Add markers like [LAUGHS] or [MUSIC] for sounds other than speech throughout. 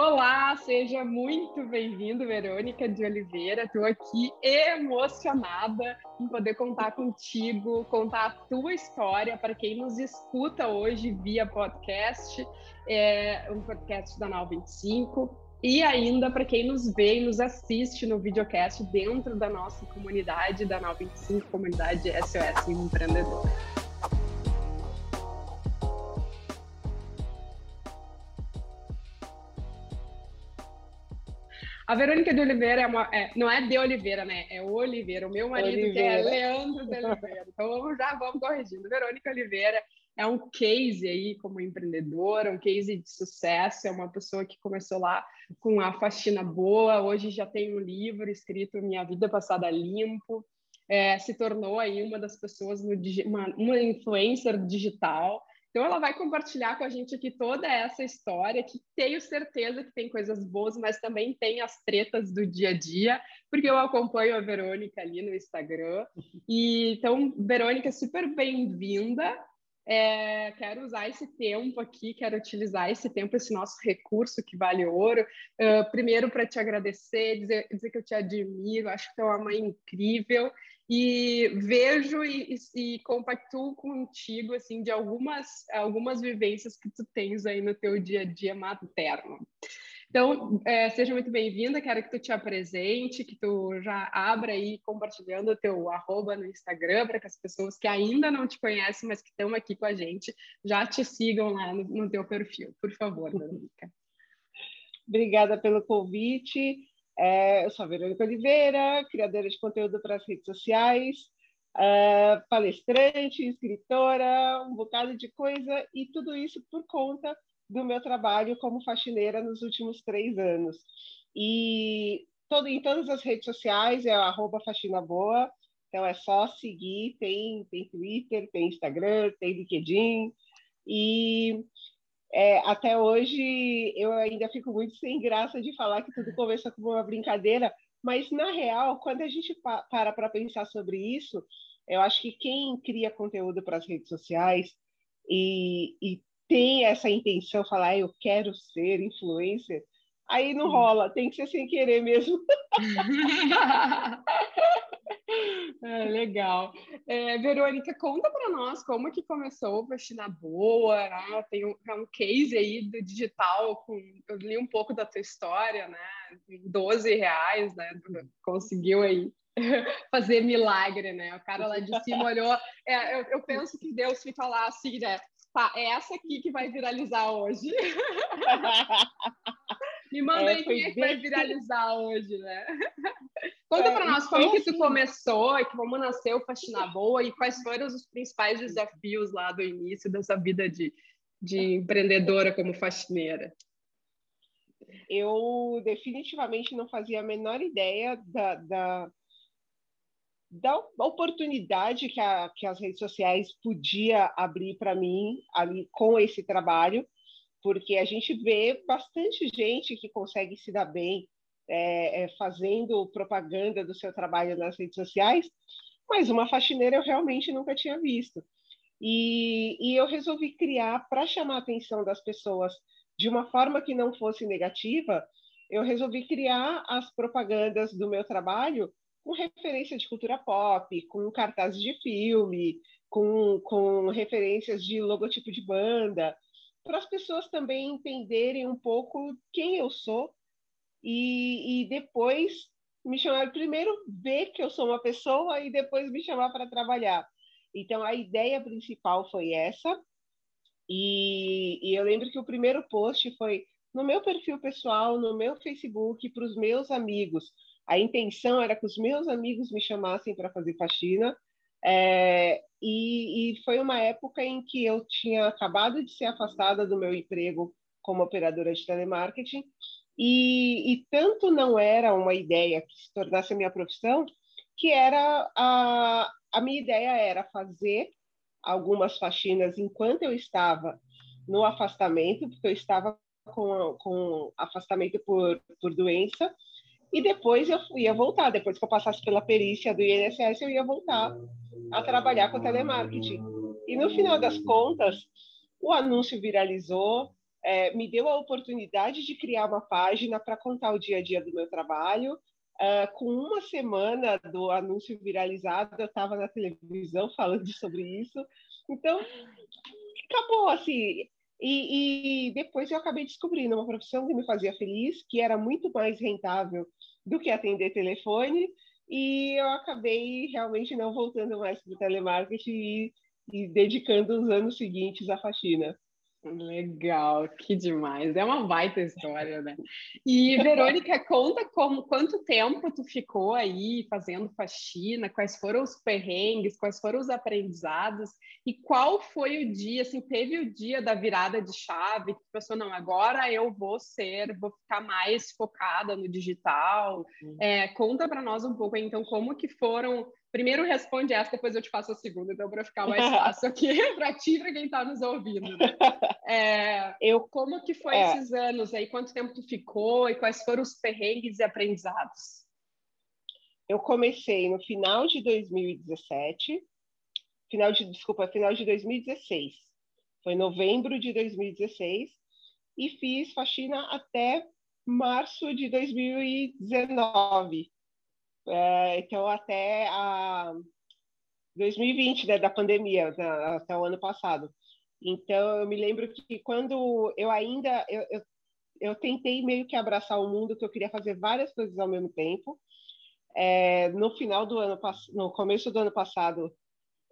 Olá, seja muito bem-vindo, Verônica de Oliveira. Estou aqui emocionada em poder contar contigo, contar a tua história para quem nos escuta hoje via podcast, é um podcast da Nau 25, e ainda para quem nos vê e nos assiste no videocast dentro da nossa comunidade da Nau 25, comunidade SOS Empreendedor. A Verônica de Oliveira é uma, é, não é de Oliveira, né? É Oliveira. O meu marido Oliveira. que é Leandro de Oliveira. Então vamos, já vamos corrigindo. Verônica Oliveira é um case aí como empreendedora, um case de sucesso. É uma pessoa que começou lá com a faxina boa. Hoje já tem um livro escrito Minha Vida Passada Limpo. É, se tornou aí uma das pessoas no, uma, uma influencer digital então, ela vai compartilhar com a gente aqui toda essa história, que tenho certeza que tem coisas boas, mas também tem as tretas do dia a dia, porque eu acompanho a Verônica ali no Instagram. E então, Verônica, super bem-vinda. É, quero usar esse tempo aqui, quero utilizar esse tempo, esse nosso recurso que vale ouro. Uh, primeiro, para te agradecer, dizer, dizer que eu te admiro, acho que tu é uma mãe incrível e vejo e, e, e, compactuo contigo assim de algumas algumas vivências que tu tens aí no teu dia a dia materno. Então, é, seja muito bem-vinda, quero que tu te apresente, que tu já abra aí compartilhando o teu arroba no Instagram para que as pessoas que ainda não te conhecem, mas que estão aqui com a gente, já te sigam lá no, no teu perfil. Por favor, [LAUGHS] Verônica. Obrigada pelo convite. É, eu sou a Verônica Oliveira, criadora de conteúdo para as redes sociais, uh, palestrante, escritora, um bocado de coisa, e tudo isso por conta do meu trabalho como faxineira nos últimos três anos. E todo, em todas as redes sociais é arroba faxina boa, então é só seguir, tem, tem Twitter, tem Instagram, tem LinkedIn, e é, até hoje eu ainda fico muito sem graça de falar que tudo começou como uma brincadeira, mas na real, quando a gente para para pensar sobre isso, eu acho que quem cria conteúdo para as redes sociais e, e tem essa intenção, falar ah, eu quero ser influencer, aí não rola, tem que ser sem querer mesmo. [LAUGHS] É, legal. É, Verônica, conta para nós como que começou o Vestina Boa, né? Tem um, é um case aí do digital, com, eu li um pouco da tua história, né? 12 reais, né? Conseguiu aí [LAUGHS] fazer milagre, né? O cara lá de cima olhou. É, eu, eu penso que Deus fica lá assim, né? Tá, é essa aqui que vai viralizar hoje. [LAUGHS] Me manda é, aí quem é que vai viralizar hoje, né? Conta é, para nós como que tu assim. começou, e como nasceu Faxina Boa e quais foram os principais desafios lá do início dessa vida de, de empreendedora como faxineira. Eu definitivamente não fazia a menor ideia da, da, da oportunidade que, a, que as redes sociais podia abrir para mim ali com esse trabalho porque a gente vê bastante gente que consegue se dar bem é, é, fazendo propaganda do seu trabalho nas redes sociais, mas uma faxineira eu realmente nunca tinha visto. E, e eu resolvi criar para chamar a atenção das pessoas de uma forma que não fosse negativa. Eu resolvi criar as propagandas do meu trabalho com referência de cultura pop, com cartazes de filme, com, com referências de logotipo de banda, para as pessoas também entenderem um pouco quem eu sou e, e depois me chamar primeiro ver que eu sou uma pessoa e depois me chamar para trabalhar. Então a ideia principal foi essa e, e eu lembro que o primeiro post foi no meu perfil pessoal, no meu Facebook, para os meus amigos. A intenção era que os meus amigos me chamassem para fazer faxina é, e, e, foi uma época em que eu tinha acabado de ser afastada do meu emprego como operadora de telemarketing, e, e tanto não era uma ideia que se tornasse a minha profissão, que era a, a minha ideia era fazer algumas faxinas enquanto eu estava no afastamento, porque eu estava com, com afastamento por, por doença, e depois eu ia voltar, depois que eu passasse pela perícia do INSS, eu ia voltar a trabalhar com telemarketing. E no final das contas, o anúncio viralizou, é, me deu a oportunidade de criar uma página para contar o dia a dia do meu trabalho. Uh, com uma semana do anúncio viralizado, eu estava na televisão [LAUGHS] falando sobre isso. Então, acabou assim. E, e, depois eu acabei descobrindo uma profissão que me fazia feliz, que era muito mais rentável do que atender telefone, e eu acabei realmente não voltando mais para o telemarketing e, e dedicando os anos seguintes à faxina. Legal, que demais. É uma baita história, né? E Verônica, conta como quanto tempo tu ficou aí fazendo faxina, quais foram os perrengues, quais foram os aprendizados e qual foi o dia, assim, teve o dia da virada de chave que tu pensou, não, agora eu vou ser, vou ficar mais focada no digital. É, conta para nós um pouco, então, como que foram Primeiro responde essa, depois eu te faço a segunda, então para ficar mais fácil aqui [LAUGHS] para ti e para quem está nos ouvindo. Né? [LAUGHS] É, eu, como que foi é. esses anos aí? Quanto tempo tu ficou e quais foram os perrengues e aprendizados? Eu comecei no final de 2017, final de desculpa, final de 2016. Foi novembro de 2016 e fiz faxina até março de 2019. É, então, até a 2020, né, da pandemia, da, até o ano passado. Então, eu me lembro que quando eu ainda... Eu, eu, eu, tentei meio que abraçar o mundo, que eu queria fazer várias coisas ao mesmo tempo. É, no final do ano, no começo do ano passado,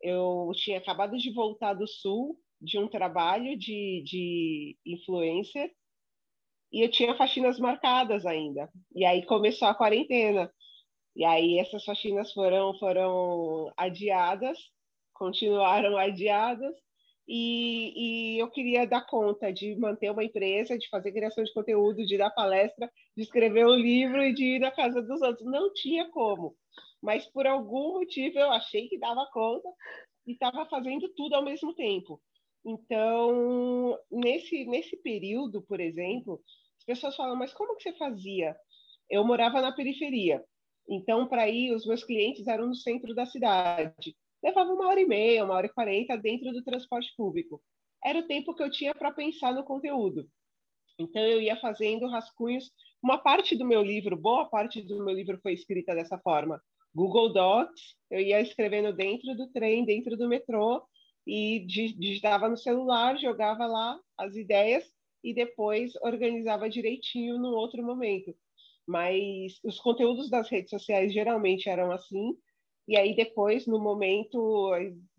eu tinha acabado de voltar do Sul, de um trabalho de, de influencer, e eu tinha faxinas marcadas ainda. E aí começou a quarentena. E aí essas faxinas foram, foram adiadas, continuaram [LAUGHS] adiadas, e, e, eu queria dar conta de manter uma empresa, de fazer criação de conteúdo, de dar palestra, de escrever um livro e de ir na casa dos outros. Não tinha como, mas por algum motivo eu achei que dava conta e estava fazendo tudo ao mesmo tempo. Então, nesse, nesse período, por exemplo, as pessoas falam, mas como que você fazia? Eu morava na periferia, então, para ir, os meus clientes eram no centro da cidade. Levava uma hora e meia, uma hora e quarenta dentro do transporte público. Era o tempo que eu tinha para pensar no conteúdo. Então, eu ia fazendo rascunhos. Uma parte do meu livro, boa parte do meu livro foi escrita dessa forma. Google Docs, eu ia escrevendo dentro do trem, dentro do metrô, e digitava no celular, jogava lá as ideias e depois organizava direitinho no outro momento mas os conteúdos das redes sociais geralmente eram assim, e aí depois, no momento,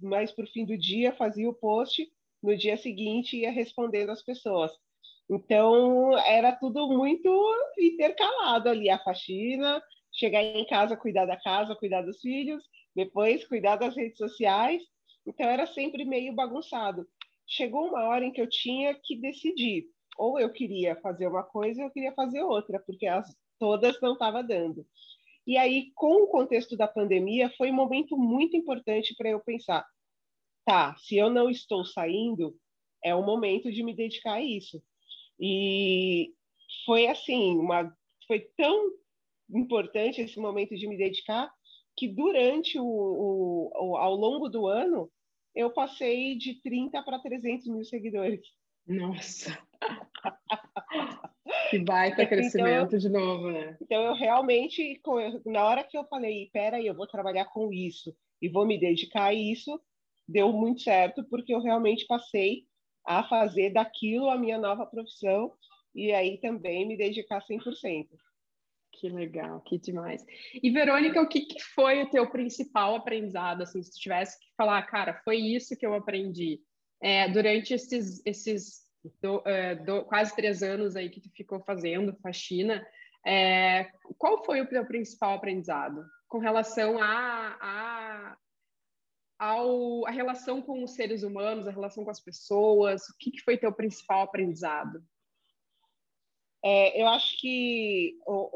mais para o fim do dia, fazia o post, no dia seguinte ia respondendo as pessoas. Então, era tudo muito intercalado ali, a faxina, chegar em casa, cuidar da casa, cuidar dos filhos, depois cuidar das redes sociais, então era sempre meio bagunçado. Chegou uma hora em que eu tinha que decidir, ou eu queria fazer uma coisa, ou eu queria fazer outra, porque as todas não estava dando. E aí, com o contexto da pandemia, foi um momento muito importante para eu pensar: tá, se eu não estou saindo, é o momento de me dedicar a isso. E foi assim, uma, foi tão importante esse momento de me dedicar que durante o, o, o ao longo do ano eu passei de 30 para 300 mil seguidores. Nossa! [LAUGHS] Que baita então, crescimento de novo, né? Então, eu realmente, na hora que eu falei, peraí, eu vou trabalhar com isso e vou me dedicar a isso, deu muito certo, porque eu realmente passei a fazer daquilo a minha nova profissão e aí também me dedicar 100%. Que legal, que demais. E, Verônica, o que, que foi o teu principal aprendizado? Assim, se tu tivesse que falar, cara, foi isso que eu aprendi é, durante esses, esses do, é, do, quase três anos aí que tu ficou fazendo faxina, é, qual foi o teu principal aprendizado com relação a, a, ao, a relação com os seres humanos, a relação com as pessoas? O que, que foi teu principal aprendizado? É, eu acho que o,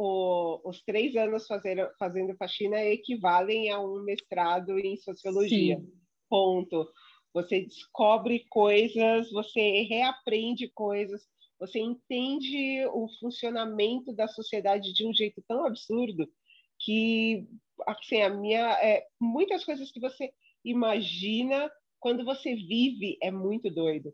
o, os três anos fazendo, fazendo faxina equivalem a um mestrado em sociologia. Sim. Ponto você descobre coisas, você reaprende coisas, você entende o funcionamento da sociedade de um jeito tão absurdo que assim a minha é, muitas coisas que você imagina quando você vive é muito doido.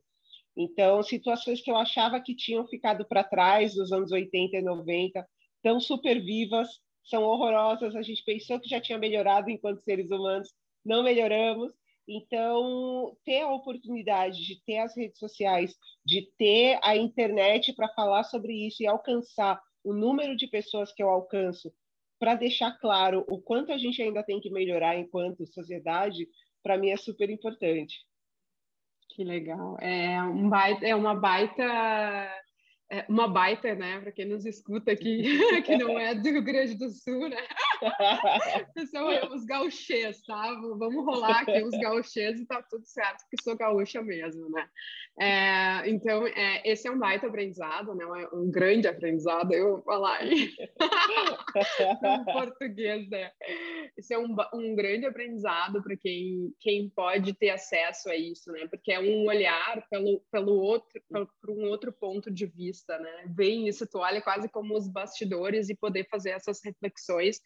Então, situações que eu achava que tinham ficado para trás dos anos 80 e 90, estão super vivas, são horrorosas. A gente pensou que já tinha melhorado enquanto seres humanos, não melhoramos. Então, ter a oportunidade de ter as redes sociais, de ter a internet para falar sobre isso e alcançar o número de pessoas que eu alcanço, para deixar claro o quanto a gente ainda tem que melhorar enquanto sociedade, para mim é super importante. Que legal. É, um baita, é uma baita é uma baita, né? Para quem nos escuta aqui, [LAUGHS] que não é do Rio Grande do Sul, né? São os gauchês, tá? Vamos rolar aqui os gauchês e tá tudo certo, porque sou gaúcha mesmo, né? É, então, é, esse é um baita aprendizado, né? Um grande aprendizado, eu vou falar [LAUGHS] em português, né? Esse é um, um grande aprendizado para quem, quem pode ter acesso a isso, né? Porque é um olhar pelo, pelo outro, por um outro ponto de vista, né? Vem isso, tu olha quase como os bastidores e poder fazer essas reflexões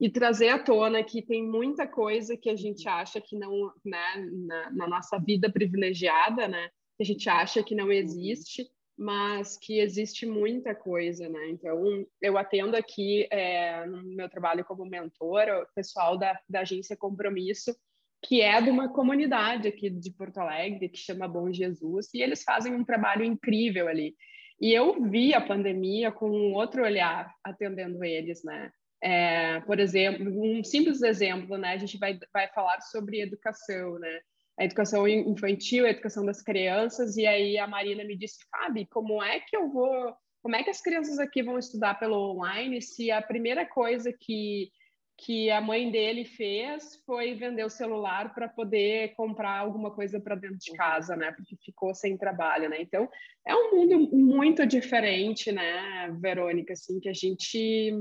e trazer à tona que tem muita coisa que a gente acha que não, né, na, na nossa vida privilegiada, né, que a gente acha que não existe, mas que existe muita coisa, né? Então, eu atendo aqui é, no meu trabalho como mentora, o pessoal da, da agência Compromisso, que é de uma comunidade aqui de Porto Alegre, que chama Bom Jesus, e eles fazem um trabalho incrível ali. E eu vi a pandemia com um outro olhar atendendo eles, né? É, por exemplo, um simples exemplo, né? A gente vai, vai falar sobre educação, né? A educação infantil, a educação das crianças, e aí a Marina me disse, Fabi, como é que eu vou, como é que as crianças aqui vão estudar pelo online se a primeira coisa que que a mãe dele fez foi vender o celular para poder comprar alguma coisa para dentro de casa, né? Porque ficou sem trabalho, né? Então, é um mundo muito diferente, né, Verônica, assim, que a gente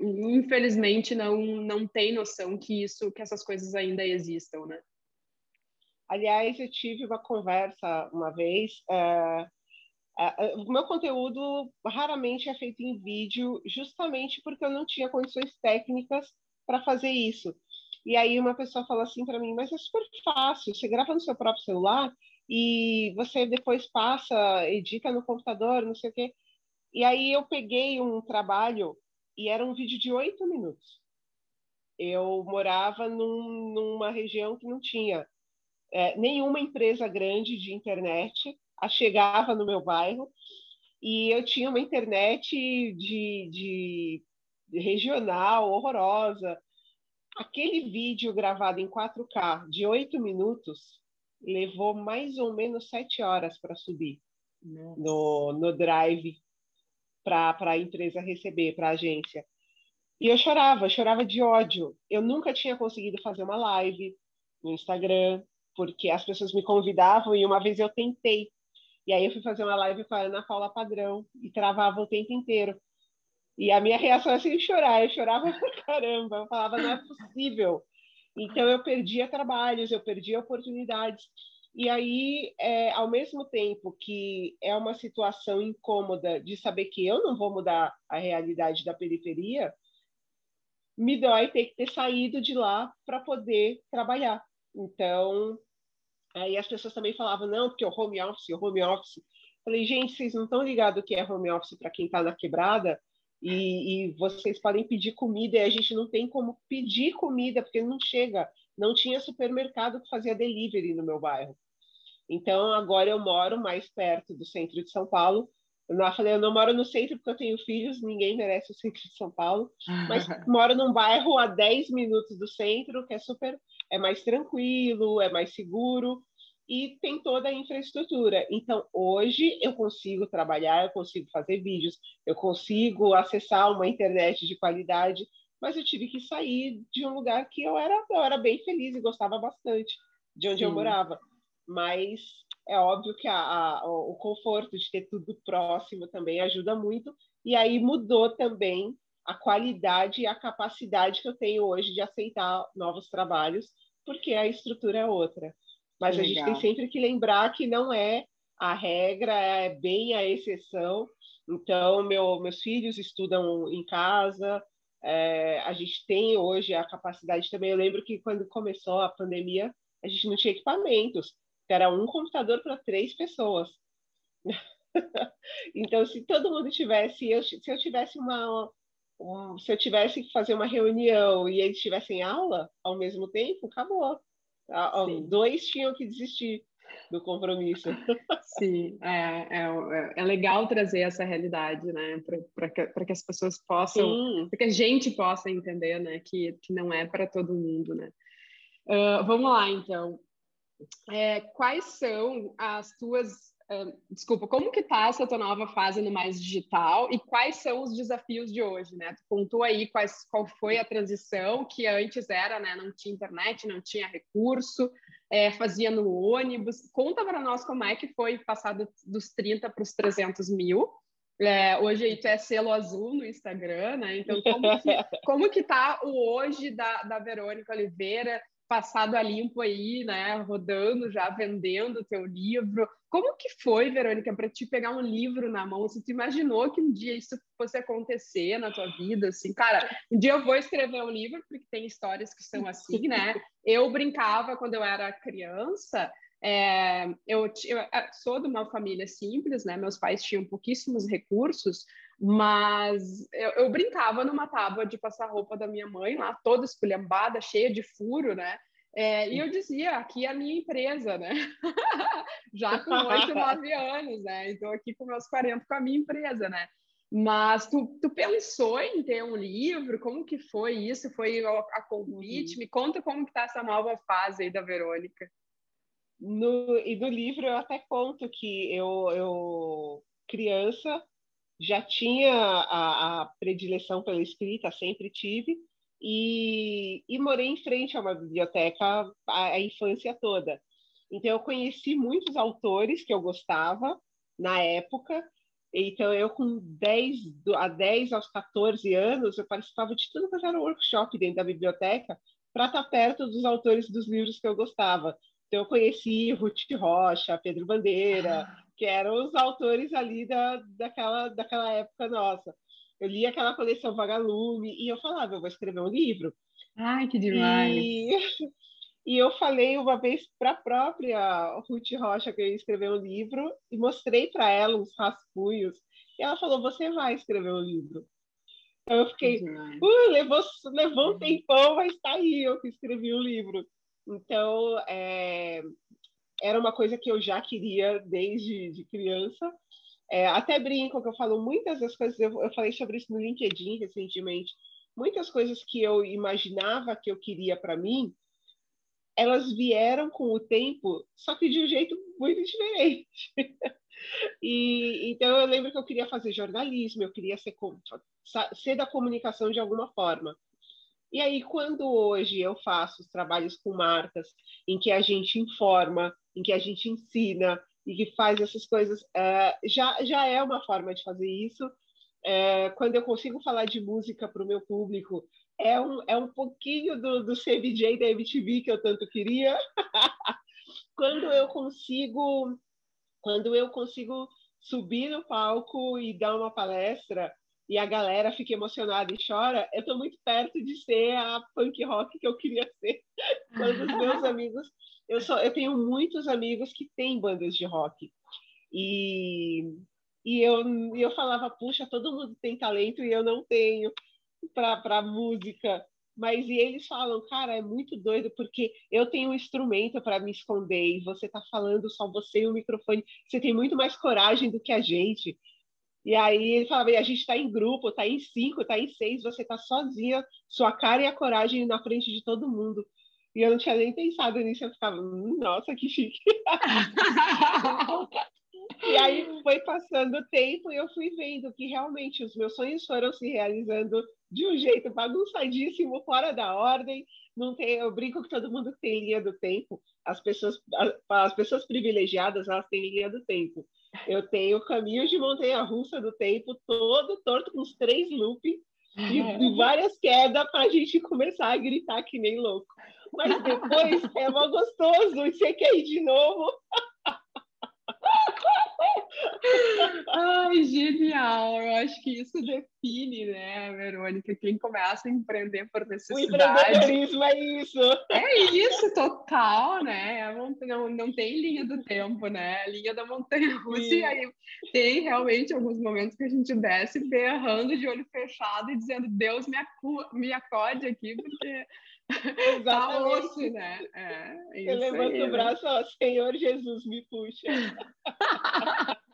infelizmente não não tem noção que isso que essas coisas ainda existam, né? Aliás, eu tive uma conversa uma vez. É, é, o meu conteúdo raramente é feito em vídeo, justamente porque eu não tinha condições técnicas para fazer isso. E aí uma pessoa falou assim para mim, mas é super fácil, você grava no seu próprio celular e você depois passa, edita no computador, não sei o quê. E aí eu peguei um trabalho e era um vídeo de oito minutos. Eu morava num, numa região que não tinha é, nenhuma empresa grande de internet chegava no meu bairro e eu tinha uma internet de, de, de regional horrorosa. Aquele vídeo gravado em 4K de oito minutos levou mais ou menos sete horas para subir no, no Drive para a empresa receber, para a agência. E eu chorava, chorava de ódio. Eu nunca tinha conseguido fazer uma live no Instagram, porque as pessoas me convidavam e uma vez eu tentei. E aí eu fui fazer uma live com a Ana Paula Padrão e travava o tempo inteiro. E a minha reação era assim, chorar. Eu chorava [LAUGHS] pra caramba. Eu falava, não é possível. Então eu perdia trabalhos, eu perdia oportunidades. E aí, é, ao mesmo tempo que é uma situação incômoda de saber que eu não vou mudar a realidade da periferia, me dói ter que ter saído de lá para poder trabalhar. Então, aí as pessoas também falavam, não, porque o home office, o home office. Falei, gente, vocês não estão ligados que é home office para quem está na quebrada? E, e, vocês podem pedir comida e a gente não tem como pedir comida porque não chega. Não tinha supermercado que fazia delivery no meu bairro. Então, agora eu moro mais perto do centro de São Paulo. Eu não falei, eu não moro no centro porque eu tenho filhos, ninguém merece o centro de São Paulo, mas [LAUGHS] moro num bairro a 10 minutos do centro, que é super, é mais tranquilo, é mais seguro e tem toda a infraestrutura. Então, hoje eu consigo trabalhar, eu consigo fazer vídeos, eu consigo acessar uma internet de qualidade mas eu tive que sair de um lugar que eu era, eu era bem feliz e gostava bastante de onde Sim. eu morava. Mas é óbvio que a, a, o conforto de ter tudo próximo também ajuda muito. E aí mudou também a qualidade e a capacidade que eu tenho hoje de aceitar novos trabalhos, porque a estrutura é outra. Mas a gente tem sempre que lembrar que não é a regra, é bem a exceção. Então, meu, meus filhos estudam em casa, é, a gente tem hoje a capacidade também. Eu lembro que quando começou a pandemia, a gente não tinha equipamentos. Era um computador para três pessoas. [LAUGHS] então, se todo mundo tivesse, eu, se eu tivesse uma, um, se eu tivesse que fazer uma reunião e eles tivessem aula ao mesmo tempo, acabou. Dois tinham que desistir do compromisso. [LAUGHS] Sim, é, é, é legal trazer essa realidade, né, para que, que as pessoas possam, para que a gente possa entender, né, que, que não é para todo mundo, né. Uh, vamos lá, então. É, quais são as tuas desculpa, como que tá essa tua nova fase no mais digital e quais são os desafios de hoje, né? Tu contou aí quais, qual foi a transição que antes era, né? Não tinha internet, não tinha recurso, é, fazia no ônibus. Conta para nós como é que foi passar dos 30 para os 300 mil. É, hoje aí tu é selo azul no Instagram, né? Então, como que, [LAUGHS] como que tá o hoje da, da Verônica Oliveira? Passado a limpo aí, né, rodando, já vendendo o teu livro. Como que foi, Verônica, para te pegar um livro na mão? Você te imaginou que um dia isso fosse acontecer na tua vida? Assim, cara, um dia eu vou escrever um livro, porque tem histórias que são assim, né? Eu brincava quando eu era criança, é, eu, eu, sou de uma família simples, né? Meus pais tinham pouquíssimos recursos, mas eu, eu, brincava numa tábua de passar roupa da minha mãe lá, toda esculhambada, cheia de furo, né? É, e eu dizia, aqui é a minha empresa, né? [LAUGHS] Já com oito, nove [LAUGHS] anos, né? Então, aqui com meus 40, com a minha empresa, né? Mas tu, tu pensou em ter um livro? Como que foi isso? Foi a convite? Uhum. Me conta como que tá essa nova fase aí da Verônica. No, e no livro eu até conto que eu, eu criança, já tinha a, a predileção pela escrita, sempre tive, e, e, morei em frente a uma biblioteca a, a, infância toda. Então, eu conheci muitos autores que eu gostava na época. Então, eu com 10, a 10 aos 14 anos, eu participava de tudo que era workshop dentro da biblioteca para estar perto dos autores dos livros que eu gostava. Então, eu conheci Ruth Rocha, Pedro Bandeira, ah que eram os autores ali da, daquela, daquela época nossa. Eu li aquela coleção Vagalume e eu falava, eu vou escrever um livro. Ai, que demais! E, [LAUGHS] e eu falei uma vez para a própria Ruth Rocha que eu ia escrever um livro e mostrei para ela uns rascunhos. E ela falou, você vai escrever um livro. Então eu fiquei, uh, levou, levou um tempão, mas está aí, eu que escrevi um livro. Então, é, era uma coisa que eu já queria desde de criança. É, até brinco que eu falo muitas das coisas, eu, eu falei sobre isso no LinkedIn recentemente, muitas coisas que eu imaginava que eu queria para mim, elas vieram com o tempo, só que de um jeito muito diferente. [LAUGHS] e então eu lembro que eu queria fazer jornalismo, eu queria ser, ser da comunicação de alguma forma. E aí, quando hoje eu faço os trabalhos com marcas, em que a gente informa, em que a gente ensina e que faz essas coisas, é, já, já é uma forma de fazer isso. É, quando eu consigo falar de música para o meu público, é um, é um pouquinho do, do CBJ da MTV que eu tanto queria. [LAUGHS] quando eu consigo quando eu consigo subir no palco e dar uma palestra e a galera fica emocionada e chora, eu estou muito perto de ser a punk rock que eu queria ser. [LAUGHS] Quando os meus [LAUGHS] amigos, eu só, eu tenho muitos amigos que têm bandas de rock e e eu eu falava, puxa, todo mundo tem talento e eu não tenho para música. Mas e eles falam, cara, é muito doido porque eu tenho um instrumento para me esconder e você está falando só você e o microfone. Você tem muito mais coragem do que a gente. E aí ele falava, a gente está em grupo, está em cinco, está em seis, você está sozinha, sua cara e a coragem na frente de todo mundo. E eu não tinha nem pensado nisso, eu ficava, nossa, que chique. [LAUGHS] e aí foi passando o tempo e eu fui vendo que realmente os meus sonhos foram se realizando de um jeito bagunçadíssimo, fora da ordem. Não tem, eu brinco que todo mundo tem linha do tempo. As pessoas, as pessoas privilegiadas, elas têm linha do tempo. Eu tenho caminhos de montanha-russa do tempo todo torto, com os três loopings [LAUGHS] e, e várias quedas para a gente começar a gritar que nem louco. Mas depois é mó gostoso e você quer ir de novo. Ai, genial! Eu acho que isso define, né, Verônica, quem começa a empreender por necessidade. O empreendedorismo é isso. É isso, total, né? É não, não tem linha do tempo, né? linha da montanha russa. E aí tem realmente alguns momentos que a gente desce berrando de olho fechado e dizendo, Deus me, acu me acode aqui, porque Tá osso, né? É, Eu levanto aí, o né? braço, ó, Senhor Jesus, me puxa. [LAUGHS]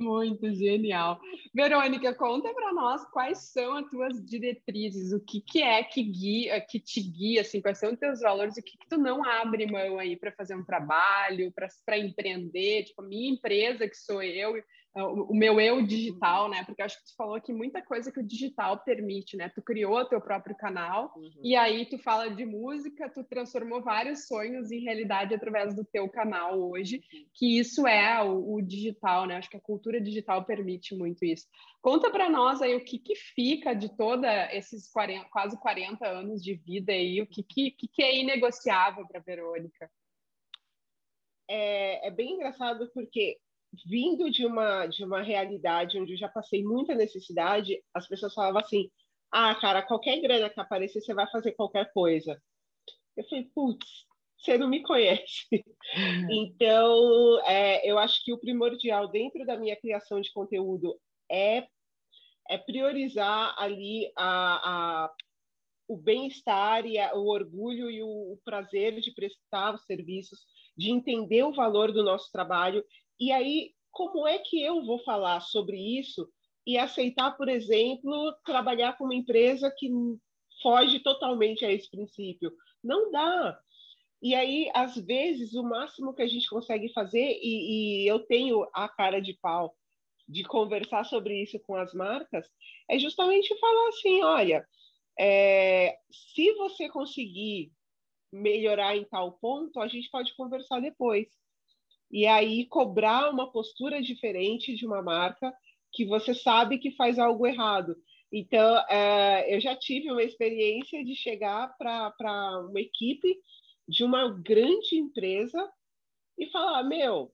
Muito genial. Verônica, conta para nós quais são as tuas diretrizes, o que, que é que guia, que te guia, assim, quais são os teus valores, o que, que tu não abre mão aí para fazer um trabalho, para empreender, tipo, a minha empresa que sou eu, o meu eu digital, né? Porque acho que tu falou que muita coisa que o digital permite, né? Tu criou teu próprio canal uhum. e aí tu fala de música, tu transformou vários sonhos em realidade através do teu canal hoje, uhum. que isso é o, o, digital, né? Acho que a cultura digital permite muito isso. Conta para nós aí o que, que fica de toda esses 40, quase 40 anos de vida aí, o que, que, que é inegociável para Verônica? É, é bem engraçado porque vindo de uma de uma realidade onde eu já passei muita necessidade, as pessoas falavam assim: "Ah, cara, qualquer grana que aparecer, você vai fazer qualquer coisa". Eu falei: "Putz, você não me conhece". Uhum. Então, é, eu acho que o primordial dentro da minha criação de conteúdo é é priorizar ali a, a o bem-estar e a, o orgulho e o, o prazer de prestar os serviços, de entender o valor do nosso trabalho e aí, como é que eu vou falar sobre isso e aceitar, por exemplo, trabalhar com uma empresa que foge totalmente a esse princípio? Não dá. E aí, às vezes, o máximo que a gente consegue fazer, e, e eu tenho a cara de pau de conversar sobre isso com as marcas, é justamente falar assim: olha, é, se você conseguir melhorar em tal ponto, a gente pode conversar depois e aí cobrar uma postura diferente de uma marca que você sabe que faz algo errado. Então, é, eu já tive uma experiência de chegar para uma equipe de uma grande empresa e falar: Meu,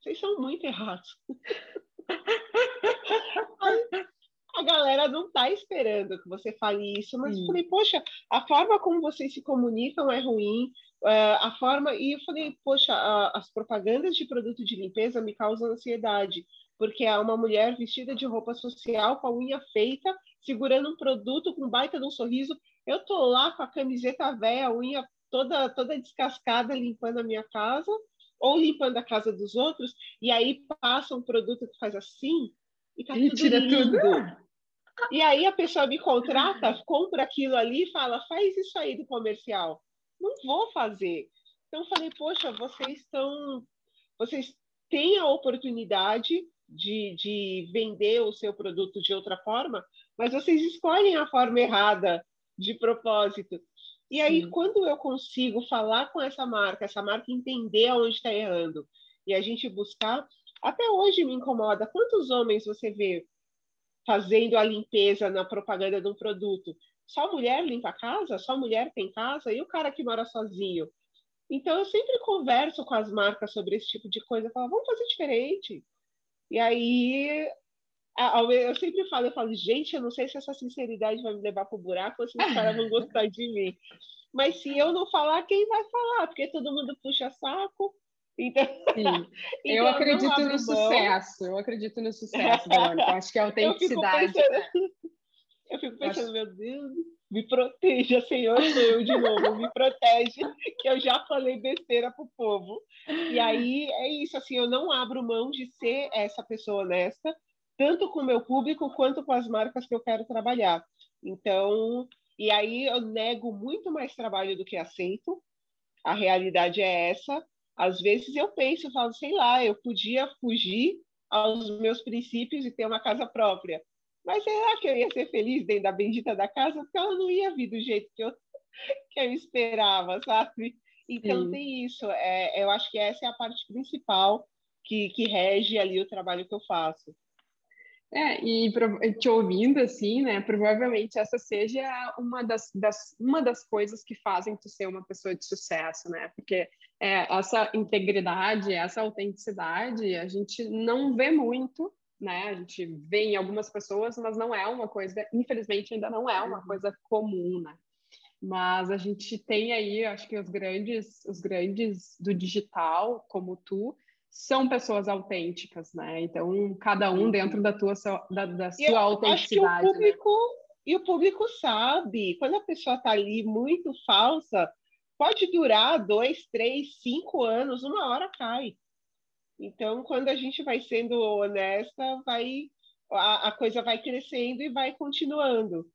vocês são muito errados. [LAUGHS] a galera não está esperando que você fale isso, mas Sim. eu falei, poxa, a forma como vocês se comunicam é ruim, uh, a forma. E eu falei, poxa, as propagandas de produto de limpeza me causam ansiedade, porque é uma mulher vestida de roupa social, com a unha feita, segurando um produto com baita de um sorriso. Eu tô lá com a camiseta velha, a unha toda, toda descascada, limpando a minha casa, ou limpando a casa dos outros, e aí passa um produto que faz assim, e tá e tudo tira lindo. Tudo. E aí a pessoa me contrata, compra aquilo ali e fala, faz isso aí do comercial não vou fazer. Então falei, poxa, vocês estão, vocês têm a oportunidade de, de vender o seu produto de outra forma, mas vocês escolhem a forma errada de propósito. E aí, Sim. quando eu consigo falar com essa marca, essa marca entender aonde está errando, e a gente buscar, até hoje me incomoda. Quantos homens você vê fazendo a limpeza na propaganda de um produto? Só mulher limpa a casa? Só mulher tem casa? E o cara que mora sozinho? Então, eu sempre converso com as marcas sobre esse tipo de coisa. Falo, vamos fazer diferente. E aí, eu sempre falo, eu falo, gente, eu não sei se essa sinceridade vai me levar para o buraco ou se os caras vão gostar de mim. Mas se eu não falar, quem vai falar? Porque todo mundo puxa saco. Então, [LAUGHS] então eu acredito no sucesso. Eu acredito no sucesso, Verônica. Acho que é autenticidade. Eu fico [LAUGHS] pensando, meu Deus, me proteja, Senhor, eu de novo, me protege, [LAUGHS] que eu já falei besteira pro povo. E aí é isso, assim, eu não abro mão de ser essa pessoa honesta, tanto com o meu público quanto com as marcas que eu quero trabalhar. Então, e aí eu nego muito mais trabalho do que aceito. A realidade é essa. Às vezes eu penso, eu falo, sei lá, eu podia fugir aos meus princípios e ter uma casa própria. Mas será que eu ia ser feliz dentro da bendita da casa? Porque ela não ia vir do jeito que eu, [LAUGHS] que eu esperava, sabe? Então Sim. tem isso. É, eu acho que essa é a parte principal que, que rege ali o trabalho que eu faço. É, e te ouvindo assim, né, provavelmente essa seja uma das, das, uma das coisas que fazem tu ser uma pessoa de sucesso, né, porque é, essa integridade, essa autenticidade, a gente não vê muito, né? A gente vê em algumas pessoas, mas não é uma coisa, infelizmente ainda não é uma uhum. coisa comum, né? Mas a gente tem aí, acho que os grandes, os grandes do digital, como tu, são pessoas autênticas, né? Então, cada um dentro da tua da, da sua autenticidade. Acho que o né? público, né? E o público sabe, quando a pessoa está ali muito falsa, pode durar dois, três, cinco anos, uma hora cai. Então, quando a gente vai sendo honesta, vai a, a coisa vai crescendo e vai continuando.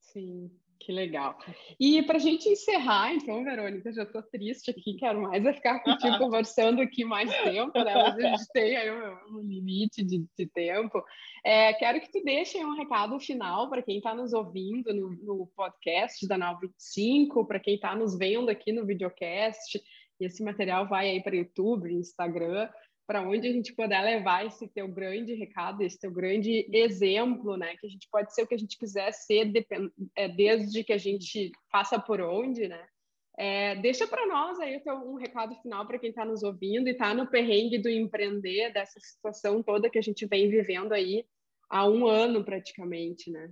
Sim. Que legal. E para a gente encerrar, então, Verônica, já estou triste aqui, quero mais é ficar contigo [LAUGHS] conversando aqui mais tempo, né? Mas a gente tem aí um, limite de, de tempo. É, quero que tu deixe um recado final para quem está nos ouvindo no, no, podcast da 925, para quem está nos vendo aqui no videocast. E esse material vai aí para YouTube, Instagram para onde a gente puder levar esse teu grande recado, esse teu grande exemplo, né? Que a gente pode ser o que a gente quiser ser, é, desde que a gente faça por onde, né? É, deixa para nós aí teu, um recado final para quem está nos ouvindo e está no perrengue do empreender, dessa situação toda que a gente vem vivendo aí há um ano praticamente, né?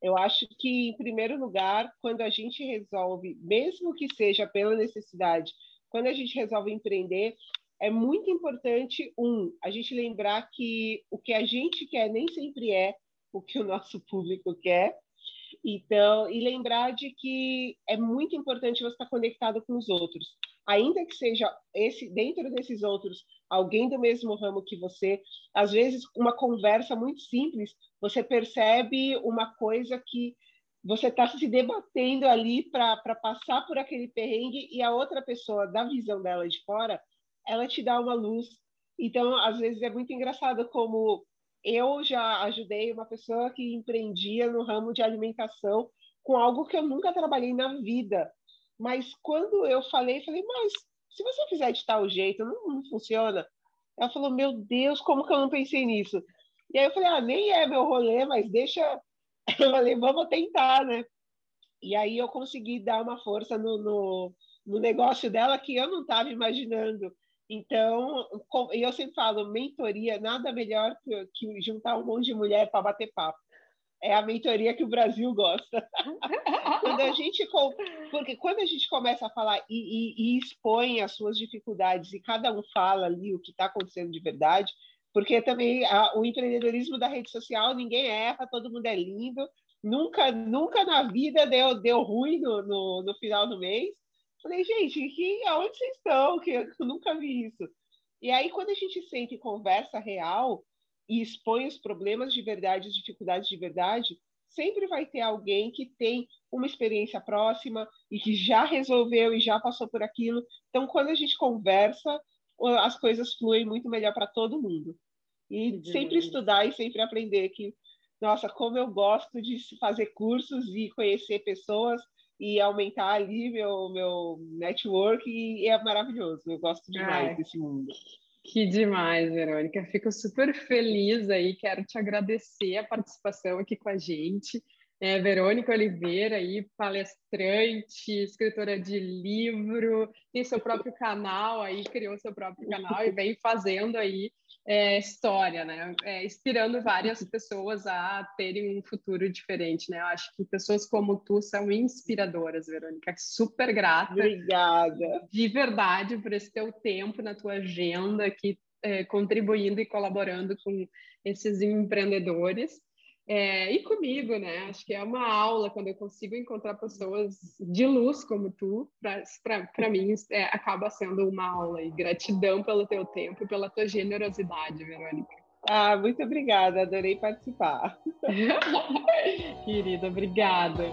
Eu acho que, em primeiro lugar, quando a gente resolve, mesmo que seja pela necessidade, quando a gente resolve empreender, é muito importante, um, a gente lembrar que o que a gente quer nem sempre é o que o nosso público quer. Então, e lembrar de que é muito importante você estar conectado com os outros. Ainda que seja esse dentro desses outros alguém do mesmo ramo que você, às vezes uma conversa muito simples, você percebe uma coisa que você está se debatendo ali para passar por aquele perrengue e a outra pessoa, da visão dela de fora, ela te dá uma luz. Então, às vezes é muito engraçado como eu já ajudei uma pessoa que empreendia no ramo de alimentação com algo que eu nunca trabalhei na vida. Mas quando eu falei, falei, mas se você fizer de tal jeito, não, não funciona. Ela falou, meu Deus, como que eu não pensei nisso? E aí eu falei, ah, nem é meu rolê, mas deixa. [LAUGHS] Eu falei, vamos tentar, né? E aí eu consegui dar uma força no, no, no negócio dela que eu não estava imaginando. Então, eu sempre falo, mentoria, nada melhor que, que juntar um monte de mulher para bater papo. É a mentoria que o Brasil gosta. [LAUGHS] quando a gente, porque quando a gente começa a falar e, e, e expõe as suas dificuldades e cada um fala ali o que está acontecendo de verdade, porque também a, o empreendedorismo da rede social, ninguém erra, todo mundo é lindo, nunca, nunca na vida deu, deu ruim no, no, no final do mês, Falei, gente, que, aonde vocês estão? Que eu nunca vi isso. E aí, quando a gente sente conversa real e expõe os problemas de verdade, as dificuldades de verdade, sempre vai ter alguém que tem uma experiência próxima e que já resolveu e já passou por aquilo. Então, quando a gente conversa, as coisas fluem muito melhor para todo mundo. E sempre estudar e sempre aprender que, nossa, como eu gosto de fazer cursos e conhecer pessoas e aumentar ali meu, meu network e é maravilhoso. Eu gosto demais Ai, desse mundo. Que demais, Verônica. Fico super feliz aí. Quero te agradecer a participação aqui com a gente. É, Verônica Oliveira, aí, palestrante, escritora de livro, tem seu próprio canal aí, criou seu próprio canal e vem fazendo aí é, história, né? É, inspirando várias pessoas a terem um futuro diferente, né? Eu acho que pessoas como tu são inspiradoras, Verônica. Super grata. Obrigada. De verdade por esse teu tempo na tua agenda aqui, é, contribuindo e colaborando com esses empreendedores. É, e comigo, né? Acho que é uma aula quando eu consigo encontrar pessoas de luz como tu, para mim é, acaba sendo uma aula. E gratidão pelo teu tempo e pela tua generosidade, Verônica. Ah, muito obrigada, adorei participar. [LAUGHS] Querida, obrigada.